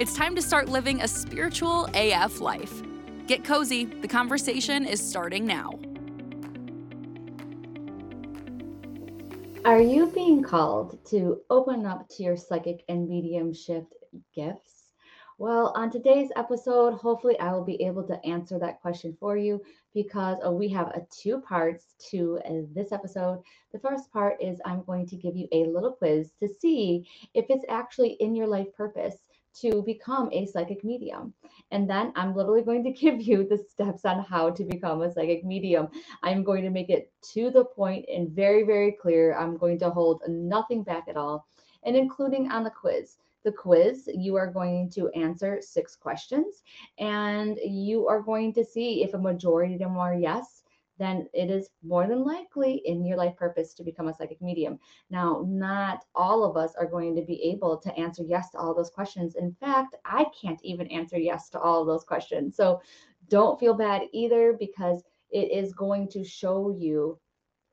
It's time to start living a spiritual AF life. Get cozy, the conversation is starting now. Are you being called to open up to your psychic and mediumship gifts? Well, on today's episode, hopefully I will be able to answer that question for you because uh, we have a two parts to uh, this episode. The first part is I'm going to give you a little quiz to see if it's actually in your life purpose to become a psychic medium. And then I'm literally going to give you the steps on how to become a psychic medium. I'm going to make it to the point and very, very clear. I'm going to hold nothing back at all, and including on the quiz. The quiz, you are going to answer six questions and you are going to see if a majority of them are yes then it is more than likely in your life purpose to become a psychic medium. Now, not all of us are going to be able to answer yes to all those questions. In fact, I can't even answer yes to all of those questions. So don't feel bad either because it is going to show you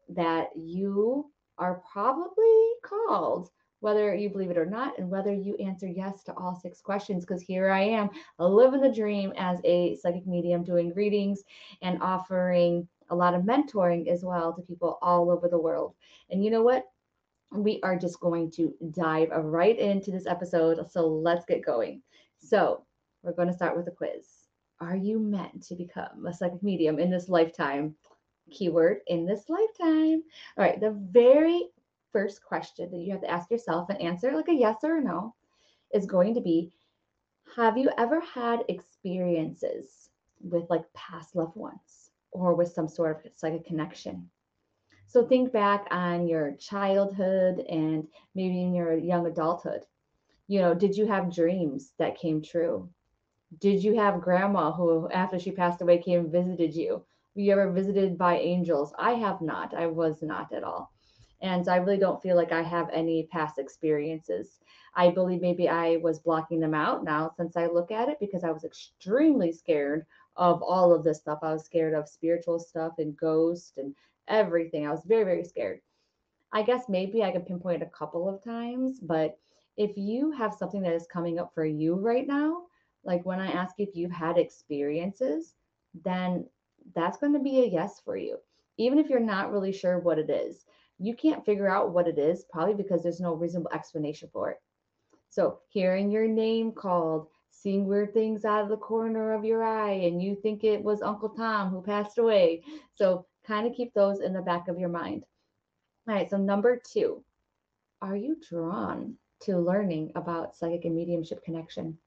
that you are probably called whether you believe it or not, and whether you answer yes to all six questions. Because here I am, living the dream as a psychic medium, doing readings and offering a lot of mentoring as well to people all over the world. And you know what? We are just going to dive right into this episode. So let's get going. So, we're going to start with a quiz. Are you meant to become a psychic medium in this lifetime? Keyword in this lifetime. All right, the very first question that you have to ask yourself and answer like a yes or a no is going to be Have you ever had experiences with like past loved ones? Or with some sort of psychic connection. So think back on your childhood and maybe in your young adulthood. You know, did you have dreams that came true? Did you have grandma who, after she passed away, came and visited you? Were you ever visited by angels? I have not. I was not at all. And I really don't feel like I have any past experiences. I believe maybe I was blocking them out now since I look at it because I was extremely scared of all of this stuff. I was scared of spiritual stuff and ghosts and everything. I was very, very scared. I guess maybe I could pinpoint a couple of times, but if you have something that is coming up for you right now, like when I ask if you've had experiences, then that's going to be a yes for you. Even if you're not really sure what it is, you can't figure out what it is, probably because there's no reasonable explanation for it. So, hearing your name called, seeing weird things out of the corner of your eye and you think it was Uncle Tom who passed away. So kind of keep those in the back of your mind. All right, so number two, are you drawn to learning about psychic and mediumship connection?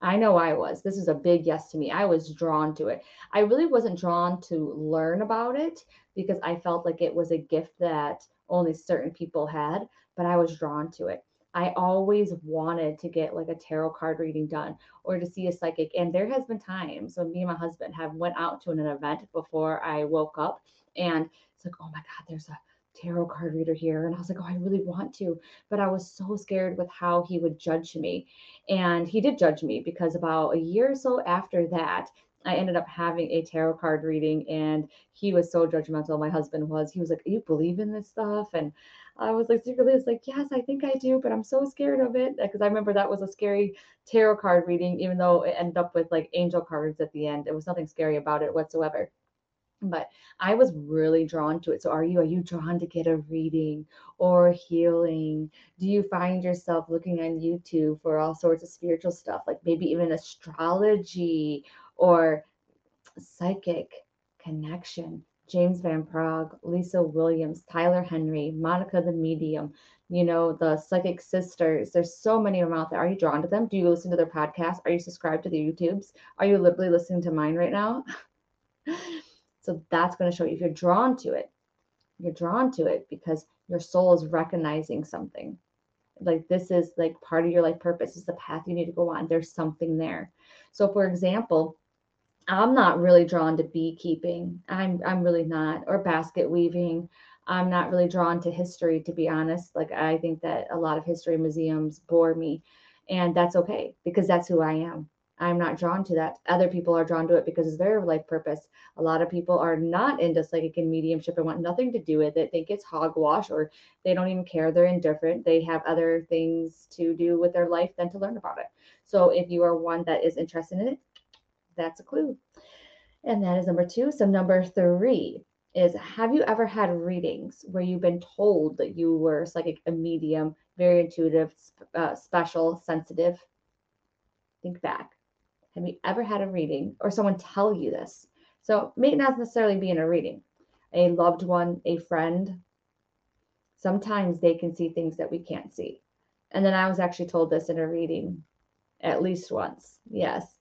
I know I was. This is a big yes to me. I was drawn to it. I really wasn't drawn to learn about it because I felt like it was a gift that only certain people had, but I was drawn to it. I always wanted to get like a tarot card reading done or to see a psychic. And there has been times when me and my husband have went out to an event before I woke up and it's like, oh my God, there's a tarot card reader here. And I was like, oh, I really want to. But I was so scared with how he would judge me. And he did judge me because about a year or so after that, I ended up having a tarot card reading and he was so judgmental. My husband was, he was like, You believe in this stuff? And I was like secretly, it's like, yes, I think I do, but I'm so scared of it because I remember that was a scary tarot card reading, even though it ended up with like angel cards at the end. It was nothing scary about it whatsoever. But I was really drawn to it. So, are you? Are you drawn to get a reading or healing? Do you find yourself looking on YouTube for all sorts of spiritual stuff, like maybe even astrology or psychic connection? James Van Praagh, Lisa Williams, Tyler Henry, Monica the Medium, you know, the Psychic Sisters. There's so many of them out there. Are you drawn to them? Do you listen to their podcasts? Are you subscribed to the YouTubes? Are you literally listening to mine right now? so that's going to show you if you're drawn to it. You're drawn to it because your soul is recognizing something. Like this is like part of your life purpose, is the path you need to go on. There's something there. So, for example, I'm not really drawn to beekeeping. I'm I'm really not or basket weaving. I'm not really drawn to history to be honest. Like I think that a lot of history museums bore me and that's okay because that's who I am. I'm not drawn to that. Other people are drawn to it because it's their life purpose. A lot of people are not into psychic and mediumship and want nothing to do with it. Think it's hogwash or they don't even care. They're indifferent. They have other things to do with their life than to learn about it. So if you are one that is interested in it, that's a clue. And that is number two. So number three is have you ever had readings where you've been told that you were psychic, a medium, very intuitive, uh, special, sensitive? Think back. Have you ever had a reading or someone tell you this? So may not necessarily be in a reading. A loved one, a friend, sometimes they can see things that we can't see. And then I was actually told this in a reading at least once. Yes.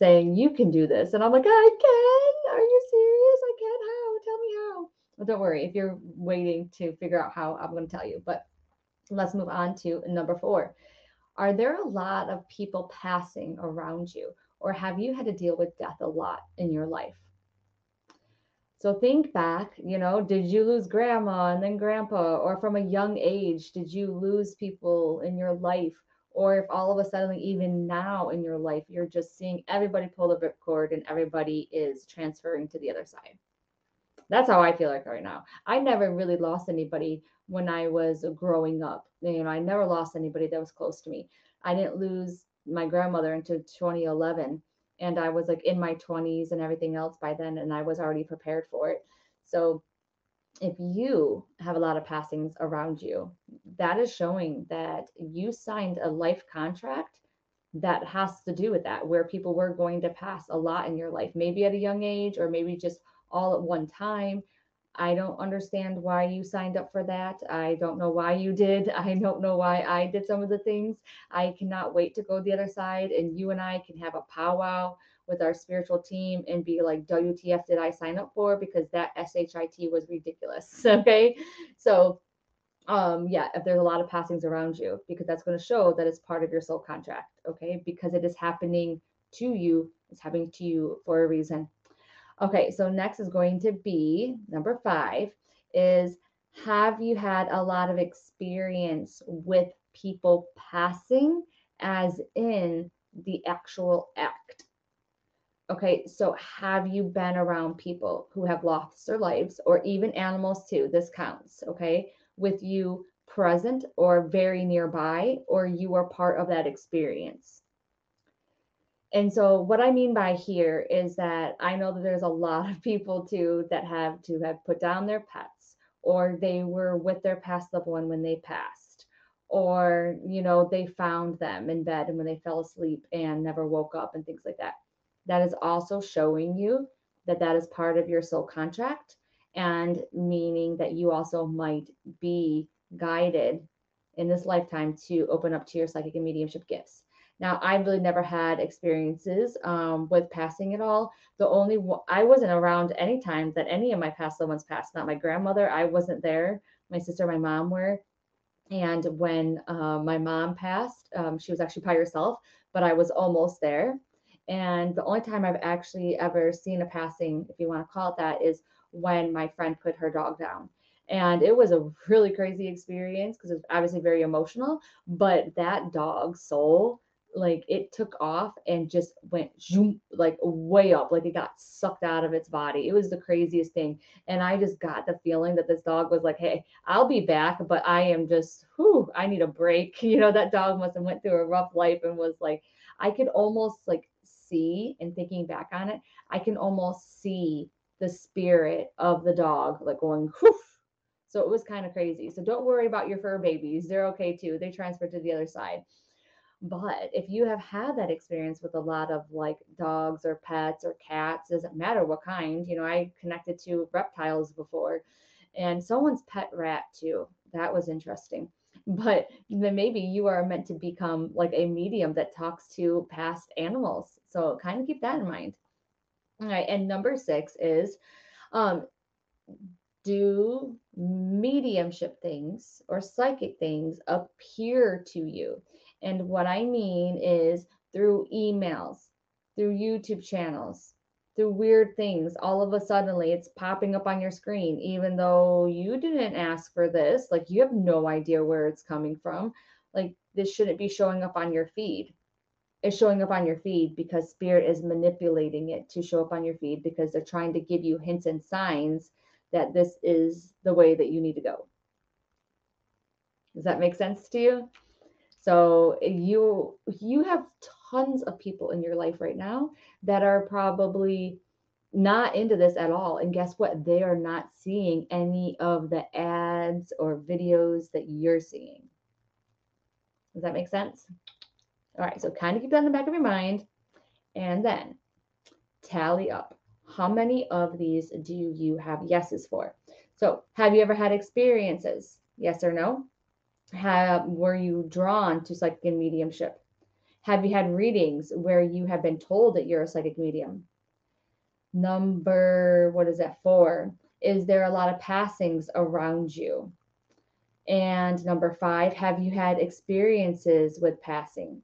Saying you can do this. And I'm like, I can. Are you serious? I can. How? Tell me how. Don't worry. If you're waiting to figure out how, I'm going to tell you. But let's move on to number four. Are there a lot of people passing around you? or have you had to deal with death a lot in your life? So think back, you know, did you lose grandma and then grandpa, or from a young age, did you lose people in your life? Or if all of a sudden, even now in your life, you're just seeing everybody pull the ripcord and everybody is transferring to the other side. That's how I feel like right now. I never really lost anybody when I was growing up. You know, I never lost anybody that was close to me. I didn't lose my grandmother until 2011 and I was like in my 20s and everything else by then and I was already prepared for it. So if you have a lot of passings around you, that is showing that you signed a life contract that has to do with that, where people were going to pass a lot in your life, maybe at a young age or maybe just all at one time. I don't understand why you signed up for that. I don't know why you did. I don't know why I did some of the things. I cannot wait to go the other side and you and I can have a powwow with our spiritual team and be like, WTF did I sign up for? Because that SHIT was ridiculous. Okay. So, um, yeah, if there's a lot of passings around you, because that's going to show that it's part of your soul contract. Okay. Because it is happening to you, it's happening to you for a reason. Okay, so next is going to be number five is have you had a lot of experience with people passing as in the actual act? Okay, so have you been around people who have lost their lives or even animals too? This counts, okay, with you present or very nearby, or you are part of that experience. And so what I mean by here is that I know that there's a lot of people too that have to have put down their pets or they were with their past loved one when they passed or you know they found them in bed and when they fell asleep and never woke up and things like that. That is also showing you that that is part of your soul contract and meaning that you also might be guided in this lifetime to open up to your psychic and mediumship gifts. Now, I've really never had experiences um, with passing at all. The only one, I wasn't around any time that any of my past loved ones passed. Not my grandmother, I wasn't there. My sister, my mom were. And when uh, my mom passed, um, she was actually by herself, but I was almost there. And the only time I've actually ever seen a passing, if you want to call it that, is when my friend put her dog down. And it was a really crazy experience because it was obviously very emotional. But that dog's soul like it took off and just went zoom, like way up, like it got sucked out of its body. It was the craziest thing. And I just got the feeling that this dog was like, Hey, I'll be back, but I am just, whew, I need a break. You know, that dog must have went through a rough life and was like, I could almost like see and thinking back on it, I can almost see the spirit of the dog like going, whew. So it was kind of crazy. So don't worry about your fur babies. They're okay too. They transfer to the other side. But if you have had that experience with a lot of like dogs or pets or cats, doesn't matter what kind, you know, I connected to reptiles before and someone's pet rat too. That was interesting. But then maybe you are meant to become like a medium that talks to past animals. So kind of keep that in mind. All right. And number six is um, do mediumship things or psychic things appear to you? And what I mean is through emails, through YouTube channels, through weird things. All of a suddenly it's popping up on your screen, even though you didn't ask for this. Like you have no idea where it's coming from. Like this shouldn't be showing up on your feed. It's showing up on your feed because spirit is manipulating it to show up on your feed because they're trying to give you hints and signs that this is the way that you need to go. Does that make sense to you? So you you have tons of people in your life right now that are probably not into this at all. And guess what? They are not seeing any of the ads or videos that you're seeing. Does that make sense? All right, so kind of keep that in the back of your mind. And then tally up. How many of these do you have yeses for? So, have you ever had experiences? Yes or no? Have were you drawn to psychic and mediumship? Have you had readings where you have been told that you're a psychic medium? Number, what is that for? Is there a lot of passings around you? And number five, have you had experiences with passings?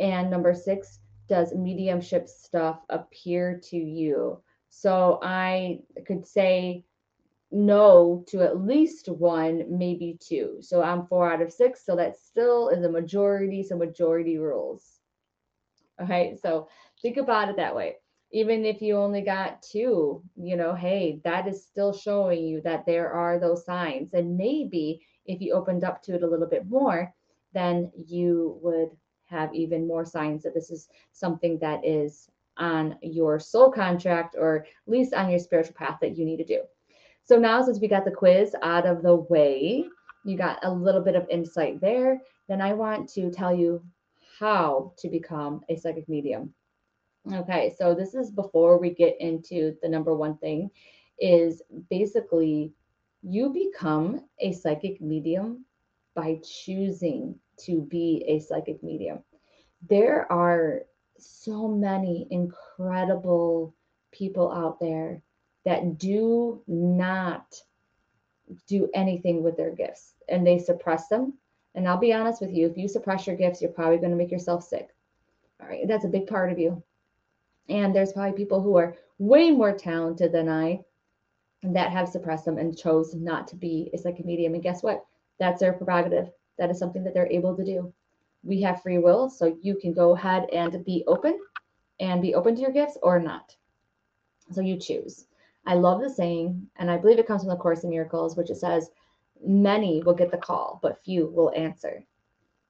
And number six, does mediumship stuff appear to you? So I could say no to at least one, maybe two. So I'm four out of six. So that still is a majority. So majority rules. Okay. So think about it that way. Even if you only got two, you know, hey, that is still showing you that there are those signs. And maybe if you opened up to it a little bit more, then you would have even more signs that this is something that is on your soul contract or at least on your spiritual path that you need to do. So now, since we got the quiz out of the way, you got a little bit of insight there, then I want to tell you how to become a psychic medium. Okay, so this is before we get into the number one thing is basically you become a psychic medium by choosing to be a psychic medium. There are so many incredible people out there that do not do anything with their gifts and they suppress them. And I'll be honest with you, if you suppress your gifts, you're probably going to make yourself sick. All right, that's a big part of you. And there's probably people who are way more talented than I that have suppressed them and chose not to be a psychic medium. And guess what? That's their prerogative. That is something that they're able to do. We have free will, so you can go ahead and be open and be open to your gifts or not. So you choose. I love the saying, and I believe it comes from the Course in Miracles, which it says, Many will get the call, but few will answer.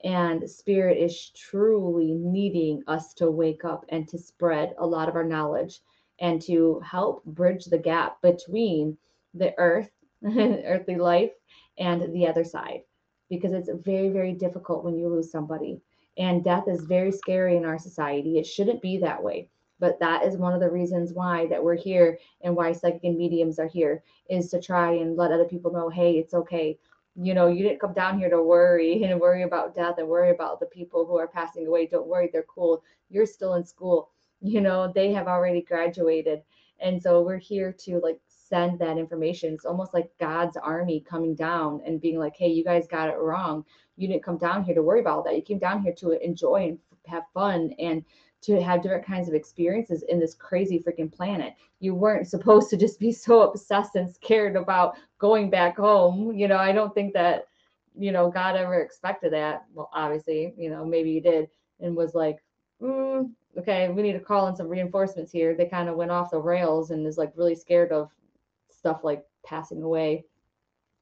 And Spirit is truly needing us to wake up and to spread a lot of our knowledge and to help bridge the gap between the earth, earthly life, and the other side. Because it's very, very difficult when you lose somebody. And death is very scary in our society. It shouldn't be that way. But that is one of the reasons why that we're here and why psychic and mediums are here is to try and let other people know hey it's okay. You know you didn't come down here to worry and worry about death and worry about the people who are passing away. Don't worry they're cool. You're still in school. You know they have already graduated. And so we're here to like send that information it's almost like god's army coming down and being like hey you guys got it wrong you didn't come down here to worry about that you came down here to enjoy and have fun and to have different kinds of experiences in this crazy freaking planet. You weren't supposed to just be so obsessed and scared about going back home. You know, I don't think that, you know, God ever expected that. Well, obviously, you know, maybe he did and was like, mm, okay, we need to call in some reinforcements here. They kind of went off the rails and is like really scared of stuff like passing away.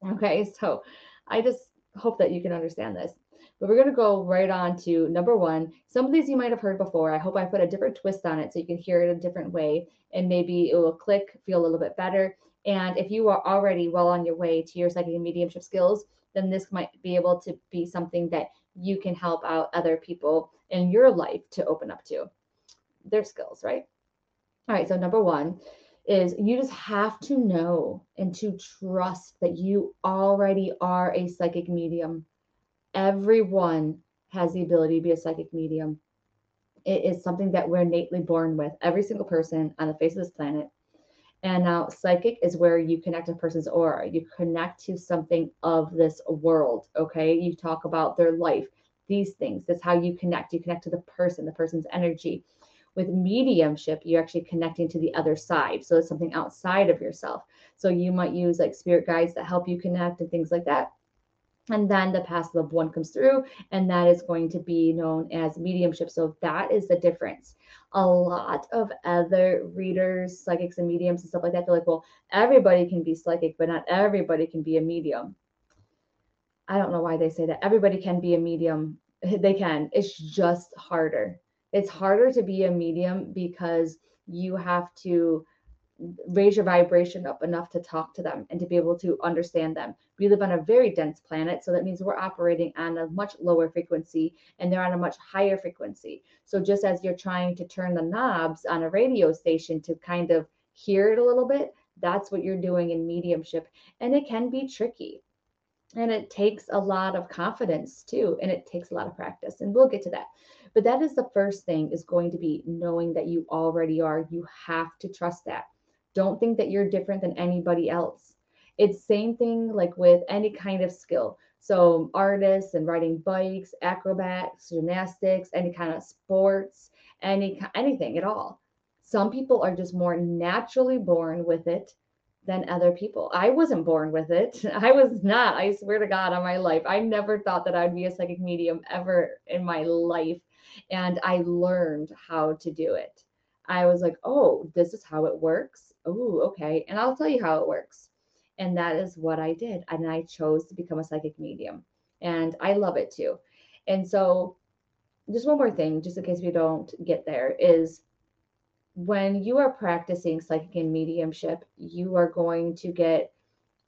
Okay, so I just hope that you can understand this. But we're going to go right on to number one. Some of these you might have heard before. I hope I put a different twist on it so you can hear it a different way and maybe it will click, feel a little bit better. And if you are already well on your way to your psychic and mediumship skills, then this might be able to be something that you can help out other people in your life to open up to their skills, right? All right, so number one is you just have to know and to trust that you already are a psychic medium everyone has the ability to be a psychic medium. It is something that we're innately born with, every single person on the face of this planet. And now, psychic is where you connect a person's aura. You connect to something of this world. Okay. You talk about their life, these things. That's how you connect. You connect to the person, the person's energy. With mediumship, you're actually connecting to the other side. So it's something outside of yourself. So you might use like spirit guides that help you connect and things like that. And then the past loved one comes through, and that is going to be known as mediumship. So that is the difference. A lot of other readers, psychics, and mediums and stuff like that, they're like, well, everybody can be psychic, but not everybody can be a medium. I don't know why they say that. Everybody can be a medium. They can. It's just harder. It's harder to be a medium because you have to raise your vibration up enough to talk to them and to be able to understand them. We live on a very dense planet, so that means we're operating on a much lower frequency and they're on a much higher frequency. So just as you're trying to turn the knobs on a radio station to kind of hear it a little bit, that's what you're doing in mediumship. And it can be tricky. And it takes a lot of confidence too, and it takes a lot of practice. And we'll get to that. But that is the first thing is going to be knowing that you already are. You have to trust that don't think that you're different than anybody else. It's same thing like with any kind of skill. So artists and riding bikes, acrobats, gymnastics, any kind of sports, any anything at all. Some people are just more naturally born with it than other people. I wasn't born with it. I was not. I swear to God on my life. I never thought that I'd be a psychic medium ever in my life. And I learned how to do it. I was like, oh, this is how it works oh, okay. And I'll tell you how it works. And that is what I did. And I chose to become a psychic medium. And I love it too. And so, just one more thing, just in case we don't get there, is when you are practicing psychic and mediumship, you are going to get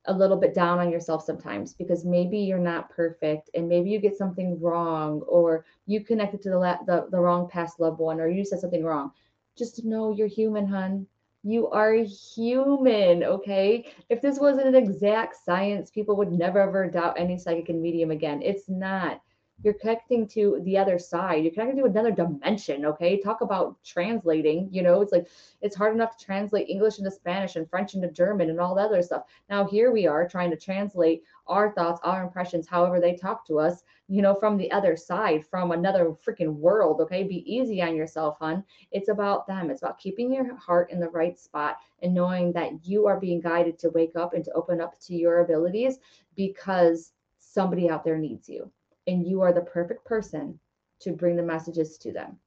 a little bit down on yourself sometimes because maybe you're not perfect and maybe you get something wrong or you connected to the, la- the, the wrong past loved one or you said something wrong. Just know you're human, hun. You are human, okay? If this wasn't an exact science, people would never ever doubt any psychic and medium again. It's not. You're connecting to the other side. You're connecting to another dimension, okay? Talk about translating, you know, it's like it's hard enough to translate English into Spanish and French into German and all the other stuff. Now here we are trying to translate our thoughts, our impressions, however they talk to us, you know, from the other side, from another freaking world. Okay. Be easy on yourself, hon. It's about them. It's about keeping your heart in the right spot and knowing that you are being guided to wake up and to open up to your abilities because somebody out there needs you. And you are the perfect person to bring the messages to them.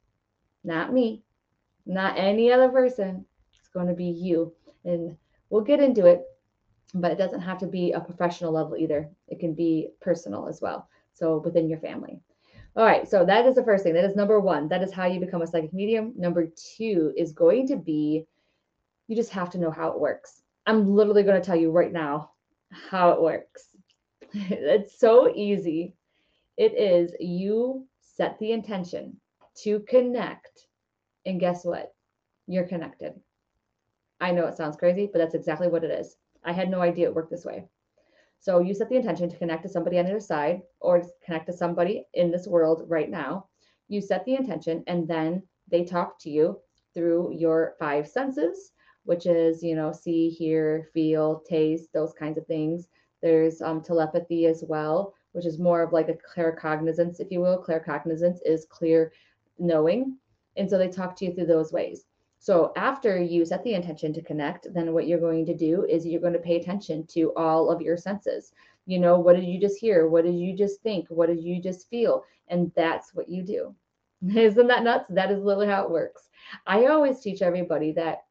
Not me, not any other person. It's going to be you. And we'll get into it but it doesn't have to be a professional level either. It can be personal as well. So within your family. All right. So that is the first thing. That is number one. That is how you become a psychic medium. Number two is going to be you just have to know how it works. I'm literally going to tell you right now how it works. it's so easy. It is you set the intention to connect. And guess what? You're connected. I know it sounds crazy, but that's exactly what it is. I had no idea it worked this way. So you set the intention to connect to somebody on the other side or connect to somebody in this world right now. You set the intention and then they talk to you through your five senses, which is, you know, see, hear, feel, taste, those kinds of things. There's um, telepathy as well, which is more of like a claircognizance, if you will. Claircognizance is clear knowing. And so they talk to you through those ways. So after you set the intention to connect, then what you're going to do is you're going to pay attention to all of your senses. You know, what did you just hear? What did you just think? What did you just feel? And that's what you do. Isn't that nuts? That is literally how it works. I always teach everybody that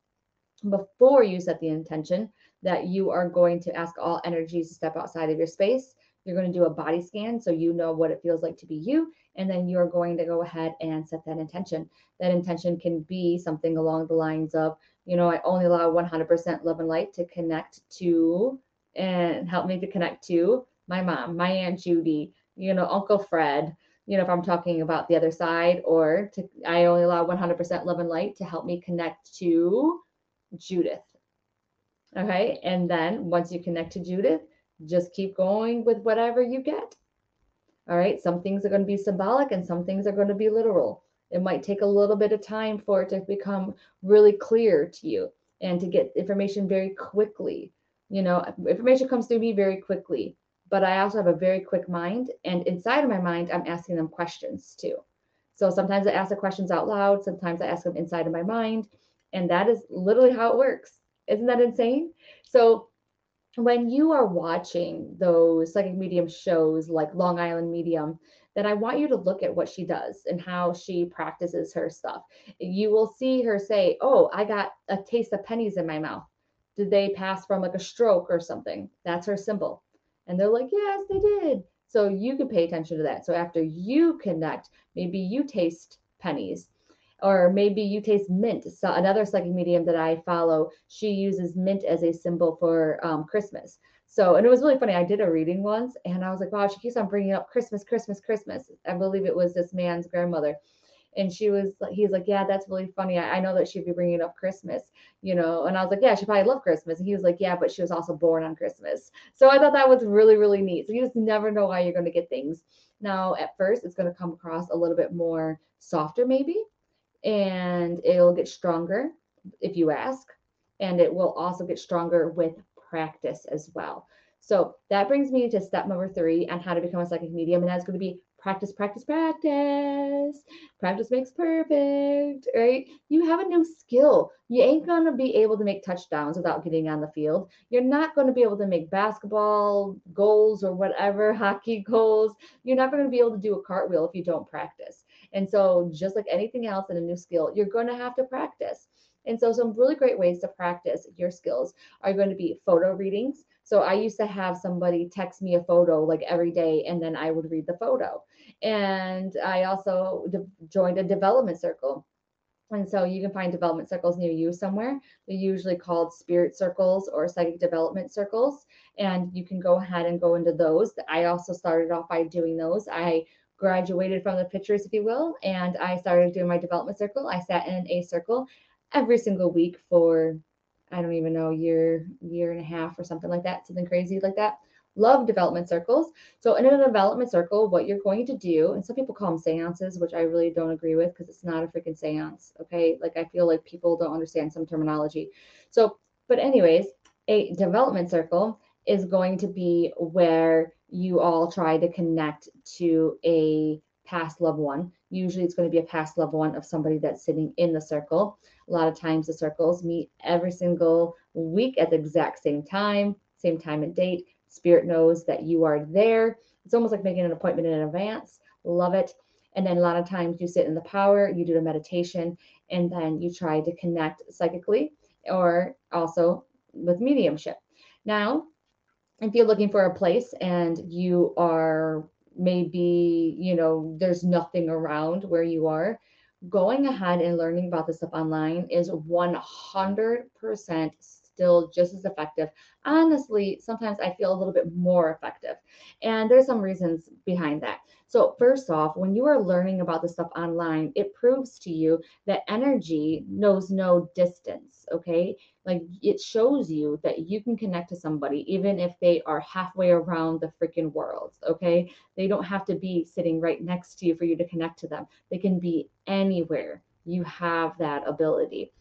before you set the intention, that you are going to ask all energies to step outside of your space. You're going to do a body scan so you know what it feels like to be you and then you're going to go ahead and set that intention. That intention can be something along the lines of, you know, I only allow 100% love and light to connect to and help me to connect to my mom, my Aunt Judy, you know, Uncle Fred, you know, if I'm talking about the other side, or to, I only allow 100% love and light to help me connect to Judith. Okay. And then once you connect to Judith, just keep going with whatever you get. All right. Some things are going to be symbolic and some things are going to be literal. It might take a little bit of time for it to become really clear to you and to get information very quickly. You know, information comes through me very quickly, but I also have a very quick mind. And inside of my mind, I'm asking them questions too. So sometimes I ask the questions out loud, sometimes I ask them inside of my mind. And that is literally how it works. Isn't that insane? So when you are watching those psychic medium shows like Long Island Medium, then I want you to look at what she does and how she practices her stuff. You will see her say, Oh, I got a taste of pennies in my mouth. Did they pass from like a stroke or something? That's her symbol. And they're like, Yes, they did. So you can pay attention to that. So after you connect, maybe you taste pennies or maybe you taste mint. So another psychic medium that I follow, she uses mint as a symbol for um, Christmas. So, and it was really funny. I did a reading once and I was like, wow, she keeps on bringing up Christmas, Christmas, Christmas. I believe it was this man's grandmother. And she was he's like, yeah, that's really funny. I, I know that she'd be bringing up Christmas, you know. And I was like, yeah, she probably loved Christmas. And he was like, yeah, but she was also born on Christmas. So I thought that was really, really neat. So you just never know why you're going to get things. Now, at first, it's going to come across a little bit more softer, maybe, and it'll get stronger if you ask. And it will also get stronger with practice as well. So that brings me to step number three on how to become a psychic medium. And that's going to be practice, practice, practice. Practice makes perfect, right? You have a new skill. You ain't going to be able to make touchdowns without getting on the field. You're not going to be able to make basketball goals or whatever, hockey goals. You're not going to be able to do a cartwheel if you don't practice. And so, just like anything else in a new skill, you're going to have to practice. And so, some really great ways to practice your skills are going to be photo readings. So, I used to have somebody text me a photo like every day, and then I would read the photo. And I also de- joined a development circle. And so you can find development circles near you somewhere. They're usually called spirit circles or psychic development circles. And you can go ahead and go into those. I also started off by doing those. I graduated from the pictures, if you will, and I started doing my development circle. I sat in a circle every single week for I don't even know year year and a half or something like that, something crazy like that. Love development circles. So in a development circle, what you're going to do, and some people call them seances, which I really don't agree with because it's not a freaking seance. Okay, like I feel like people don't understand some terminology. So, but anyways, a development circle is going to be where you all try to connect to a past loved one. Usually it's going to be a past loved one of somebody that's sitting in the circle. A lot of times the circles meet every single week at the exact same time, same time and date. Spirit knows that you are there. It's almost like making an appointment in advance. Love it. And then a lot of times you sit in the power, you do a meditation, and then you try to connect psychically or also with mediumship. Now, if you're looking for a place and you are maybe, you know, there's nothing around where you are, going ahead and learning about this stuff online is 100% still just as effective. Honestly, sometimes I feel a little bit more effective. And there's some reasons behind that. So, first off, when you are learning about this stuff online, it proves to you that energy knows no distance. Okay. Like it shows you that you can connect to somebody even if they are halfway around the freaking world. Okay. They don't have to be sitting right next to you for you to connect to them, they can be anywhere. You have that ability.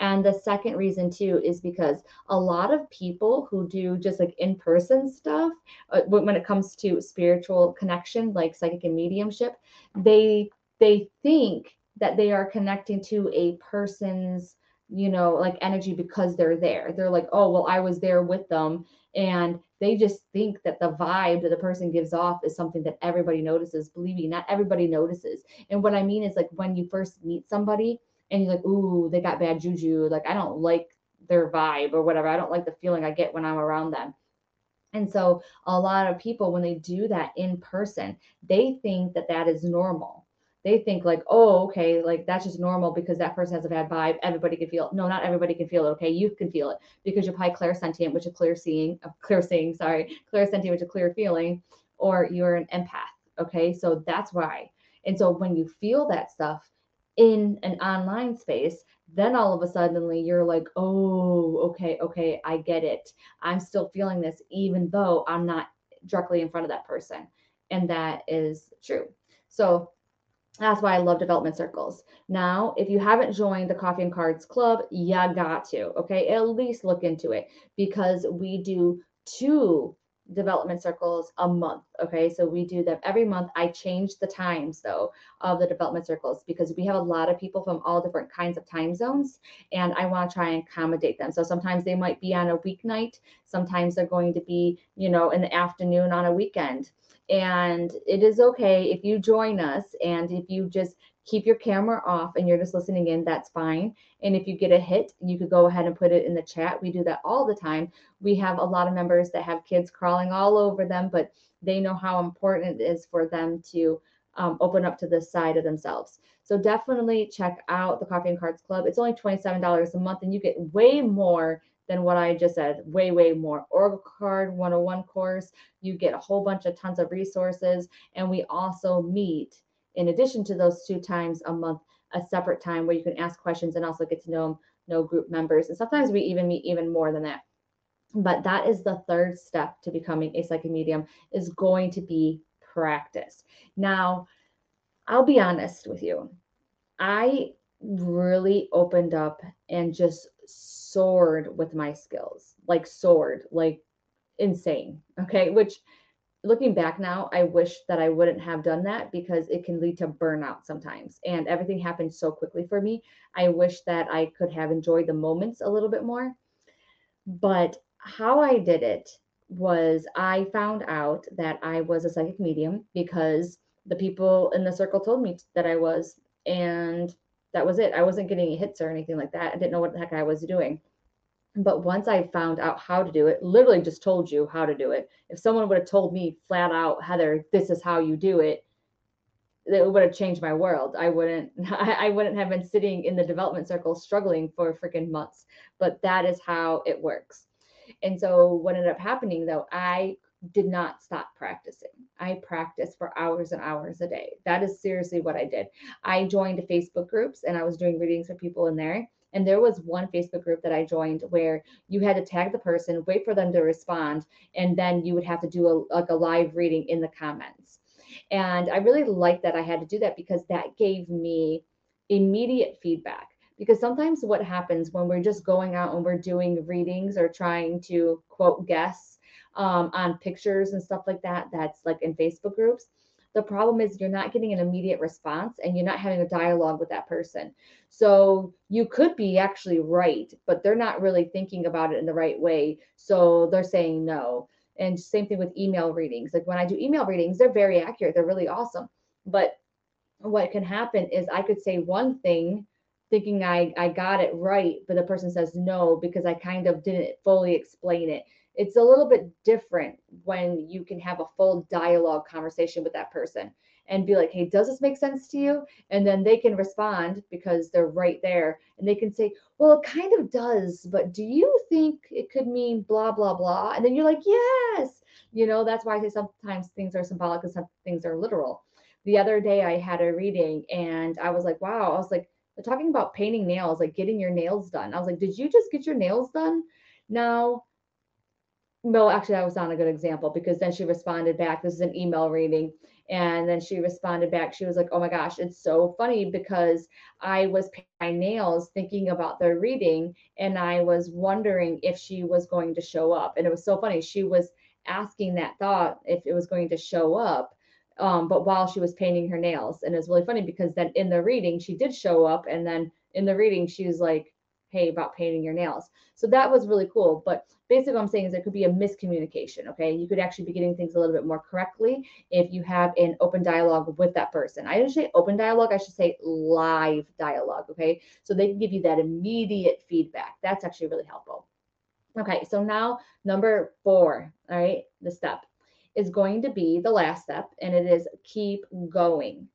And the second reason too is because a lot of people who do just like in person stuff, uh, when it comes to spiritual connection, like psychic and mediumship, they they think that they are connecting to a person's you know like energy because they're there. They're like oh well i was there with them. And they just think that the vibe that the person gives off is something that everybody notices. Believe me not everybody notices. And what i mean is like when you first meet somebody and you're like, ooh, they got bad juju. Like, I don't like their vibe or whatever. I don't like the feeling I get when I'm around them. And so, a lot of people, when they do that in person, they think that that is normal. They think, like, oh, okay, like that's just normal because that person has a bad vibe. Everybody can feel it. No, not everybody can feel it. Okay. You can feel it because you're probably clairsentient, which is clear seeing, uh, clear seeing, sorry, clairsentient, which is clear feeling, or you're an empath. Okay. So, that's why. And so, when you feel that stuff, in an online space, then all of a sudden you're like, oh, okay, okay, I get it. I'm still feeling this, even though I'm not directly in front of that person. And that is true. So that's why I love development circles. Now, if you haven't joined the Coffee and Cards Club, you got to, okay? At least look into it because we do two development circles a month. Okay, so we do them every month. I change the times though of the development circles because we have a lot of people from all different kinds of time zones and I want to try and accommodate them. So sometimes they might be on a weeknight, sometimes they're going to be, you know, in the afternoon on a weekend. And it is okay if you join us and if you just keep your camera off and you're just listening in, that's fine. And if you get a hit, you could go ahead and put it in the chat. We do that all the time. We have a lot of members that have kids crawling all over them, but they know how important it is for them to um, open up to the side of themselves. So definitely check out the Coffee and Cards Club. It's only $27 a month and you get way more than what I just said. Way, way more. Oracle Card 101 course. You get a whole bunch of tons of resources. And we also meet, in addition to those two times a month, a separate time where you can ask questions and also get to know, know group members. And sometimes we even meet even more than that. But that is the third step to becoming a psychic medium is going to be practice. Now, I'll be honest with you. I really opened up and just soared with my skills, like soared, like insane. Okay. Which looking back now, I wish that I wouldn't have done that because it can lead to burnout sometimes. And everything happened so quickly for me. I wish that I could have enjoyed the moments a little bit more. But how I did it was I found out that I was a psychic medium because the people in the circle told me that I was. And that was it. I wasn't getting hits or anything like that. I didn't know what the heck I was doing. But once I found out how to do it, literally just told you how to do it. If someone would have told me flat out, Heather, this is how you do it, it would have changed my world. I wouldn't I, wouldn't have been sitting in the development circle struggling for freaking months. But that is how it works. And so what ended up happening though, I did not stop practicing. I practiced for hours and hours a day. That is seriously what I did. I joined Facebook groups and I was doing readings for people in there. And there was one Facebook group that I joined where you had to tag the person, wait for them to respond, and then you would have to do a, like a live reading in the comments. And I really liked that I had to do that because that gave me immediate feedback. Because sometimes what happens when we're just going out and we're doing readings or trying to quote guess um, on pictures and stuff like that, that's like in Facebook groups. The problem is you're not getting an immediate response and you're not having a dialogue with that person. So you could be actually right, but they're not really thinking about it in the right way. So they're saying no. And same thing with email readings. Like when I do email readings, they're very accurate, they're really awesome. But what can happen is I could say one thing thinking I, I got it right, but the person says no because I kind of didn't fully explain it it's a little bit different when you can have a full dialogue conversation with that person and be like, hey, does this make sense to you? And then they can respond because they're right there and they can say, well, it kind of does, but do you think it could mean blah, blah, blah? And then you're like, yes. You know, that's why I say sometimes things are symbolic and some things are literal. The other day I had a reading and I was like, wow, I was like, they're talking about painting nails, like getting your nails done. I was like, did you just get your nails done? Now, no, actually, that was not a good example because then she responded back. This is an email reading. And then she responded back. She was like, Oh my gosh, it's so funny because I was my nails thinking about the reading and I was wondering if she was going to show up. And it was so funny. She was asking that thought if it was going to show up. Um, but while she was painting her nails. And it's really funny because then in the reading, she did show up. And then in the reading, she was like, Hey, about painting your nails. So that was really cool. But basically what I'm saying is there could be a miscommunication. Okay. You could actually be getting things a little bit more correctly if you have an open dialogue with that person. I didn't say open dialogue, I should say live dialogue. Okay. So they can give you that immediate feedback. That's actually really helpful. Okay. So now number four, all right, the step is going to be the last step, and it is keep going.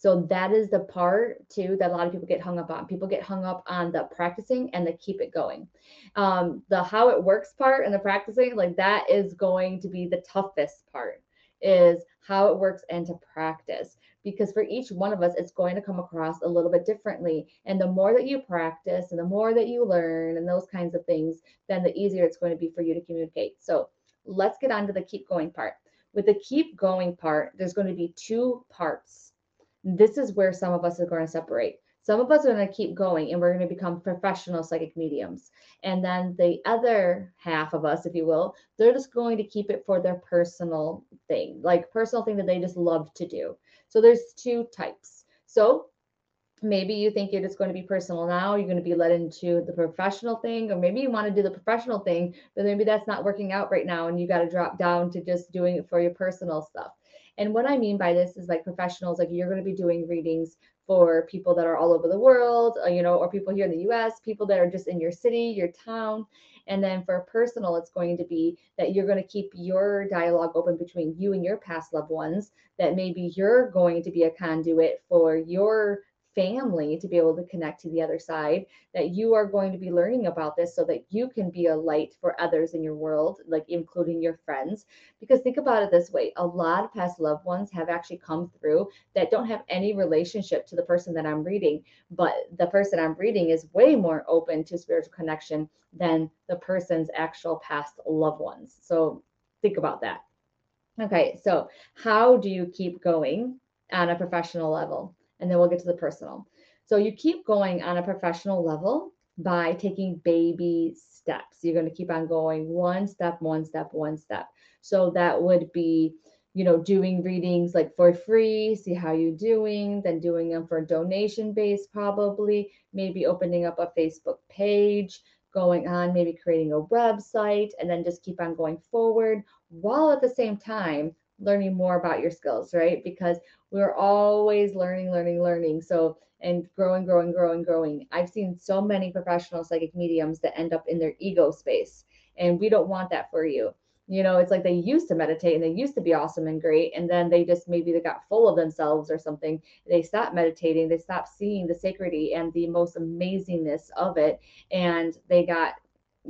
So that is the part too that a lot of people get hung up on. People get hung up on the practicing and the keep it going. Um, the how it works part and the practicing, like that is going to be the toughest part is how it works and to practice. Because for each one of us it's going to come across a little bit differently. And the more that you practice and the more that you learn and those kinds of things then the easier it's going to be for you to communicate. So let's get on to the keep going part. With the keep going part there's going to be two parts this is where some of us are going to separate. Some of us are going to keep going and we're going to become professional psychic mediums. And then the other half of us, if you will, they're just going to keep it for their personal thing, like personal thing that they just love to do. So there's two types. So maybe you think it is going to be personal now you're going to be led into the professional thing or maybe you want to do the professional thing but maybe that's not working out right now and you got to drop down to just doing it for your personal stuff and what i mean by this is like professionals like you're going to be doing readings for people that are all over the world uh, you know or people here in the us people that are just in your city your town. And then for personal it's going to be that you're going to keep your dialogue open between you and your past loved ones that maybe you're going to be a conduit for your family to be able to connect to the other side that you are going to be learning about this so that you can be a light for others in your world like including your friends. Because think about it this way a lot of past loved ones have actually come through that don't have any relationship to the person that i'm reading but the person i'm reading is way more open to spiritual connection than the person's actual past loved ones. So think about that. Okay so how do you keep going on a professional level and then we'll get to the personal. So you keep going on a professional level by taking baby steps. You're going to keep on going one step, one step, one step. So that would be, you know, doing readings like for free, see how you're doing, then doing them for donation based, probably, maybe opening up a Facebook page, going on, maybe creating a website, and then just keep on going forward while at the same time learning more about your skills, right? Because we're always learning, learning, learning. So, and growing, growing, growing, growing. I've seen so many professional psychic mediums that end up in their ego space, and we don't want that for you. You know, it's like they used to meditate and they used to be awesome and great, and then they just maybe they got full of themselves or something. They stopped meditating, they stopped seeing the sacredity and the most amazingness of it, and they got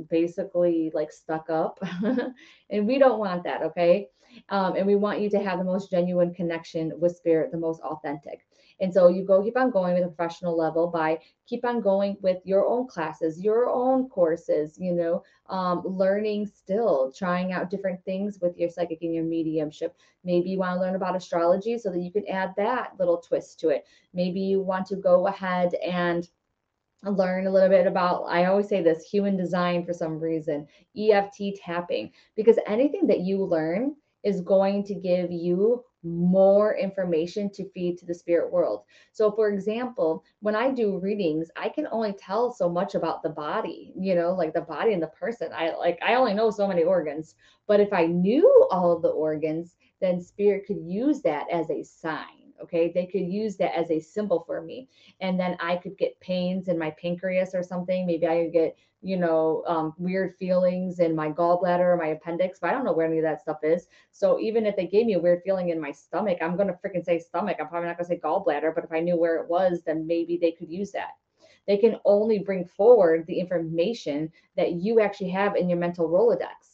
basically like stuck up. and we don't want that, okay? Um, and we want you to have the most genuine connection with spirit, the most authentic. And so you go keep on going with a professional level by keep on going with your own classes, your own courses, you know, um, learning still, trying out different things with your psychic and your mediumship. Maybe you want to learn about astrology so that you can add that little twist to it. Maybe you want to go ahead and learn a little bit about i always say this human design for some reason eft tapping because anything that you learn is going to give you more information to feed to the spirit world. So, for example, when I do readings, I can only tell so much about the body, you know, like the body and the person. I like, I only know so many organs. But if I knew all of the organs, then spirit could use that as a sign Okay. They could use that as a symbol for me. And then I could get pains in my pancreas or something. Maybe I could get, you know, um, weird feelings in my gallbladder or my appendix, but I don't know where any of that stuff is. So even if they gave me a weird feeling in my stomach, I'm going to freaking say stomach. I'm probably not going to say gallbladder, but if I knew where it was, then maybe they could use that. They can only bring forward the information that you actually have in your mental Rolodex.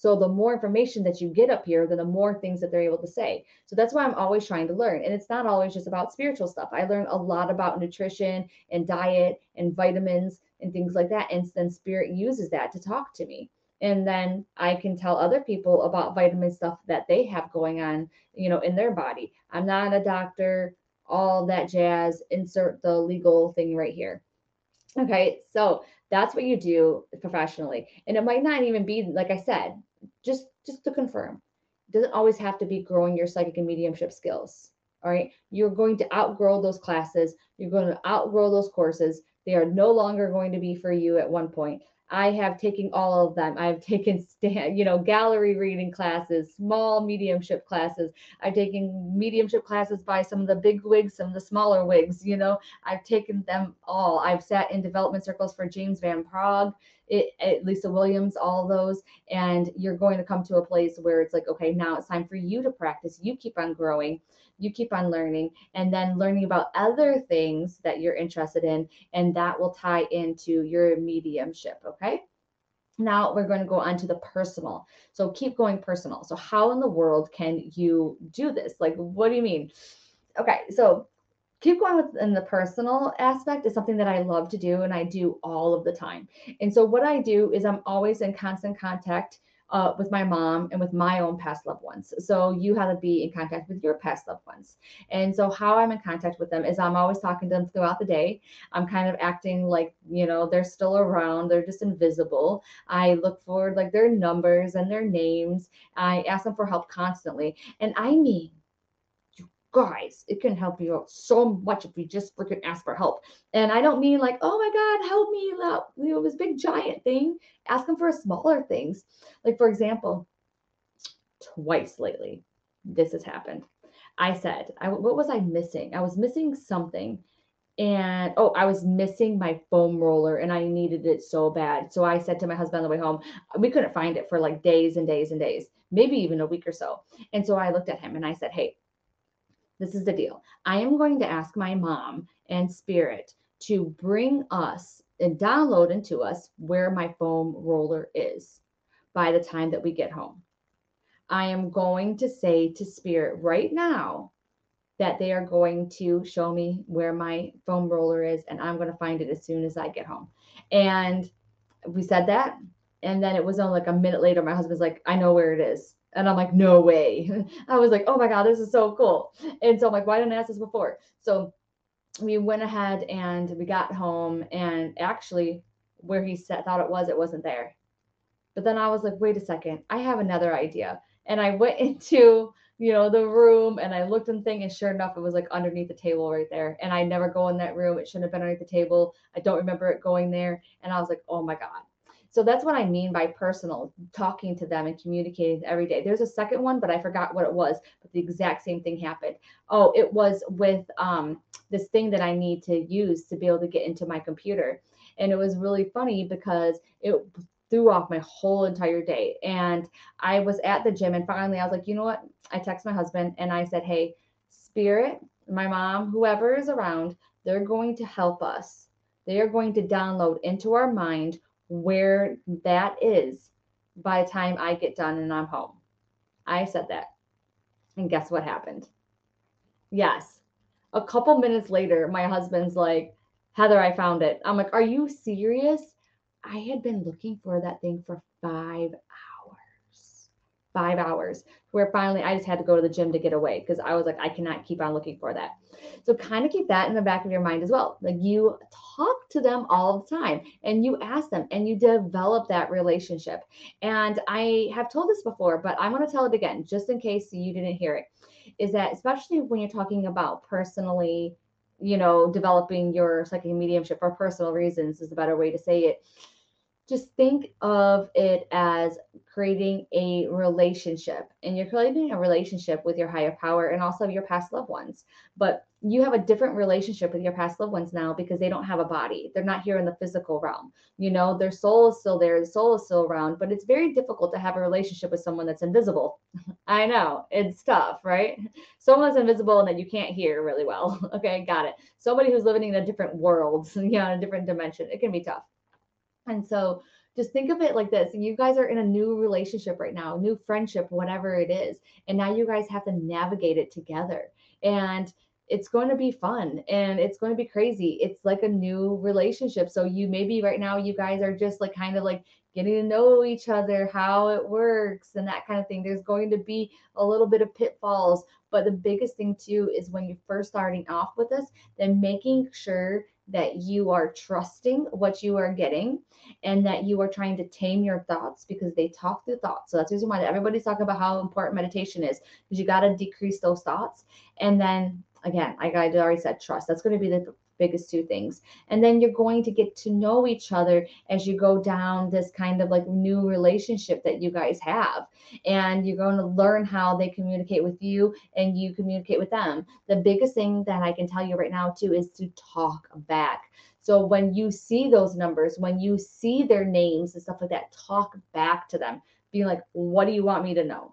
So the more information that you get up here, then the more things that they're able to say. So that's why I'm always trying to learn. And it's not always just about spiritual stuff. I learn a lot about nutrition and diet and vitamins and things like that. And then spirit uses that to talk to me. And then I can tell other people about vitamin stuff that they have going on, you know, in their body. I'm not a doctor, all that jazz. Insert the legal thing right here. Okay, so that's what you do professionally. And it might not even be, like I said, just just to confirm it doesn't always have to be growing your psychic and mediumship skills all right you're going to outgrow those classes you're going to outgrow those courses they are no longer going to be for you at one point I have taken all of them. I've taken, you know, gallery reading classes, small mediumship classes. I've taken mediumship classes by some of the big wigs, some of the smaller wigs. You know, I've taken them all. I've sat in development circles for James Van Praagh, it, it, Lisa Williams, all those. And you're going to come to a place where it's like, okay, now it's time for you to practice. You keep on growing. You keep on learning and then learning about other things that you're interested in and that will tie into your mediumship okay? Now we're going to go on to the personal. So keep going personal. So how in the world can you do this? Like what do you mean? Okay so keep going with in the personal aspect is something that I love to do and I do all of the time. And so what I do is I'm always in constant contact uh, with my mom and with my own past loved ones. So you have to be in contact with your past loved ones. And so how I'm in contact with them is I'm always talking to them throughout the day. I'm kind of acting like, you know, they're still around. They're just invisible. I look for like their numbers and their names. I ask them for help constantly. And I mean, guys, it can help you out so much if you just freaking ask for help. And I don't mean like, oh my God, help me, out, you know, this big giant thing. Ask them for smaller things. Like, for example, twice lately, this has happened. I said, I, what was I missing? I was missing something. And oh, I was missing my foam roller and I needed it so bad. So I said to my husband on the way home, we couldn't find it for like days and days and days, maybe even a week or so. And so I looked at him and I said, hey, this is the deal. I am going to ask my mom and spirit to bring us and download into us where my foam roller is by the time that we get home. I am going to say to spirit right now that they are going to show me where my foam roller is and I'm going to find it as soon as I get home. And we said that. And then it was only like a minute later, my husband's like, I know where it is. And I'm like, no way. I was like, oh my God, this is so cool. And so I'm like, why didn't I ask this before? So we went ahead and we got home and actually where he thought it was, it wasn't there. But then I was like, wait a second, I have another idea. And I went into, you know, the room and I looked in thing and sure enough, it was like underneath the table right there. And I never go in that room. It shouldn't have been underneath the table. I don't remember it going there. And I was like, oh my God. So that's what I mean by personal, talking to them and communicating every day. There's a second one, but I forgot what it was, but the exact same thing happened. Oh, it was with um, this thing that I need to use to be able to get into my computer. And it was really funny because it threw off my whole entire day. And I was at the gym and finally I was like, you know what? I text my husband and I said, hey, spirit, my mom, whoever is around, they're going to help us. They are going to download into our mind where that is by the time I get done and I'm home. I said that. And guess what happened? Yes. A couple minutes later, my husband's like, Heather, I found it. I'm like, Are you serious? I had been looking for that thing for five. Five hours. Where finally I just had to go to the gym to get away because I was like, I cannot keep on looking for that. So kind of keep that in the back of your mind as well. Like you talk to them all the time and you ask them and you develop that relationship. And I have told this before, but I'm going to tell it again just in case you didn't hear it. Is that especially when you're talking about personally, you know, developing your psychic mediumship for personal reasons is a better way to say it just think of it as creating a relationship and you're creating a relationship with your higher power and also your past loved ones. But you have a different relationship with your past loved ones now because they don't have a body. They're not here in the physical realm. You know their soul is still there the soul is still around but it's very difficult to have a relationship with someone that's invisible. I know it's tough right? Someone that's invisible and that you can't hear really well. Okay got it. Somebody who's living in a different world know in a different dimension it can be tough and so just think of it like this you guys are in a new relationship right now, new friendship, whatever it is. And now you guys have to navigate it together. And it's going to be fun and it's going to be crazy. It's like a new relationship. So you maybe right now you guys are just like kind of like getting to know each other, how it works and that kind of thing. There's going to be a little bit of pitfalls, but the biggest thing too is when you're first starting off with this, then making sure that you are trusting what you are getting and that you are trying to tame your thoughts because they talk through thoughts. So that's the reason why everybody's talking about how important meditation is because you got to decrease those thoughts. And then again, like I already said, trust. That's going to be the biggest two things. And then you're going to get to know each other as you go down this kind of like new relationship that you guys have. And you're going to learn how they communicate with you and you communicate with them. The biggest thing that I can tell you right now, too, is to talk back. So when you see those numbers, when you see their names and stuff like that, talk back to them, being like, what do you want me to know?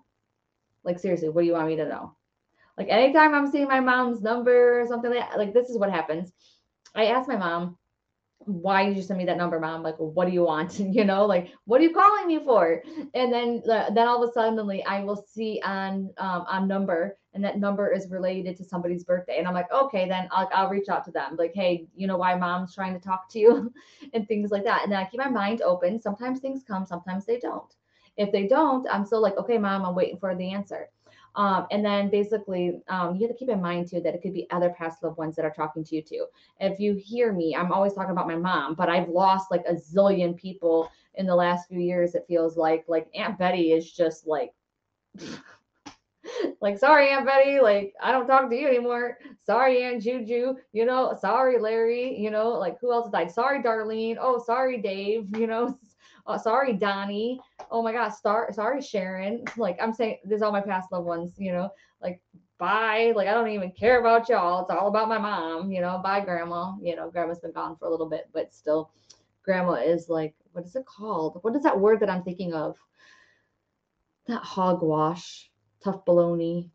Like, seriously, what do you want me to know? Like, anytime I'm seeing my mom's number or something like that, like, this is what happens. I asked my mom, why did you send me that number, mom? Like, what do you want? you know, like, what are you calling me for? And then, uh, then all of a sudden, I will see on um, on number, and that number is related to somebody's birthday, and I'm like, okay, then I'll I'll reach out to them, like, hey, you know why mom's trying to talk to you, and things like that. And then I keep my mind open. Sometimes things come, sometimes they don't. If they don't, I'm still like, okay, mom, I'm waiting for the answer. Um, and then basically, um, you have to keep in mind too that it could be other past loved ones that are talking to you too. If you hear me, I'm always talking about my mom, but I've lost like a zillion people in the last few years. It feels like like Aunt Betty is just like. like sorry aunt betty like i don't talk to you anymore sorry aunt juju you know sorry larry you know like who else died sorry darlene oh sorry dave you know oh, sorry donnie. Oh my gosh star, sorry sharon. Like i'm saying there's all my past loved ones you know? Like bye. Like i don't even care about y'all. It's all about my mom you know? Bye grandma. You know grandma's been gone for a little bit but still grandma is like what is it called? What is that word that i'm thinking of? That hogwash tough baloney,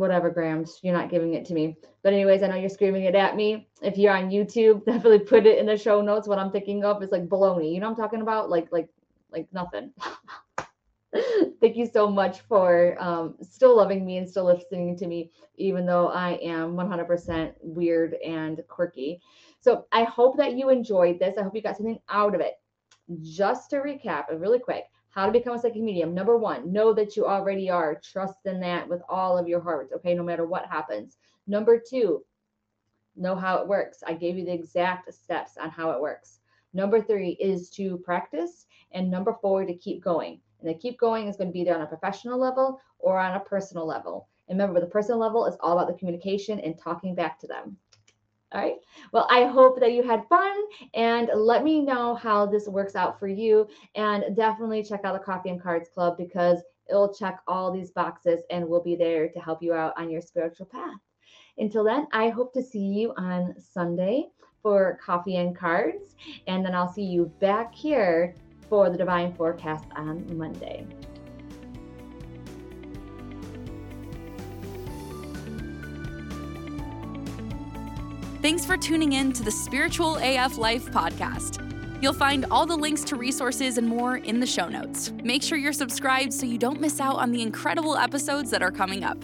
whatever grams. You're not giving it to me. But anyways, I know you're screaming it at me. If you're on YouTube, definitely put it in the show notes. What I'm thinking of is like baloney. You know I'm talking about? Like like like nothing. Thank you so much for um, still loving me and still listening to me, even though I am 100% weird and quirky. So I hope that you enjoyed this. I hope you got something out of it. Just to recap, really quick, how to become a psychic medium. Number one, know that you already are. Trust in that with all of your heart, okay, no matter what happens. Number two, know how it works. I gave you the exact steps on how it works. Number three is to practice. And number four, to keep going. And the keep going is going to be there on a professional level or on a personal level. And remember, the personal level is all about the communication and talking back to them. All right. Well, I hope that you had fun and let me know how this works out for you. And definitely check out the Coffee and Cards Club because it'll check all these boxes and we'll be there to help you out on your spiritual path. Until then, I hope to see you on Sunday for Coffee and Cards. And then I'll see you back here for the Divine Forecast on Monday. Thanks for tuning in to the Spiritual AF Life podcast. You'll find all the links to resources and more in the show notes. Make sure you're subscribed so you don't miss out on the incredible episodes that are coming up.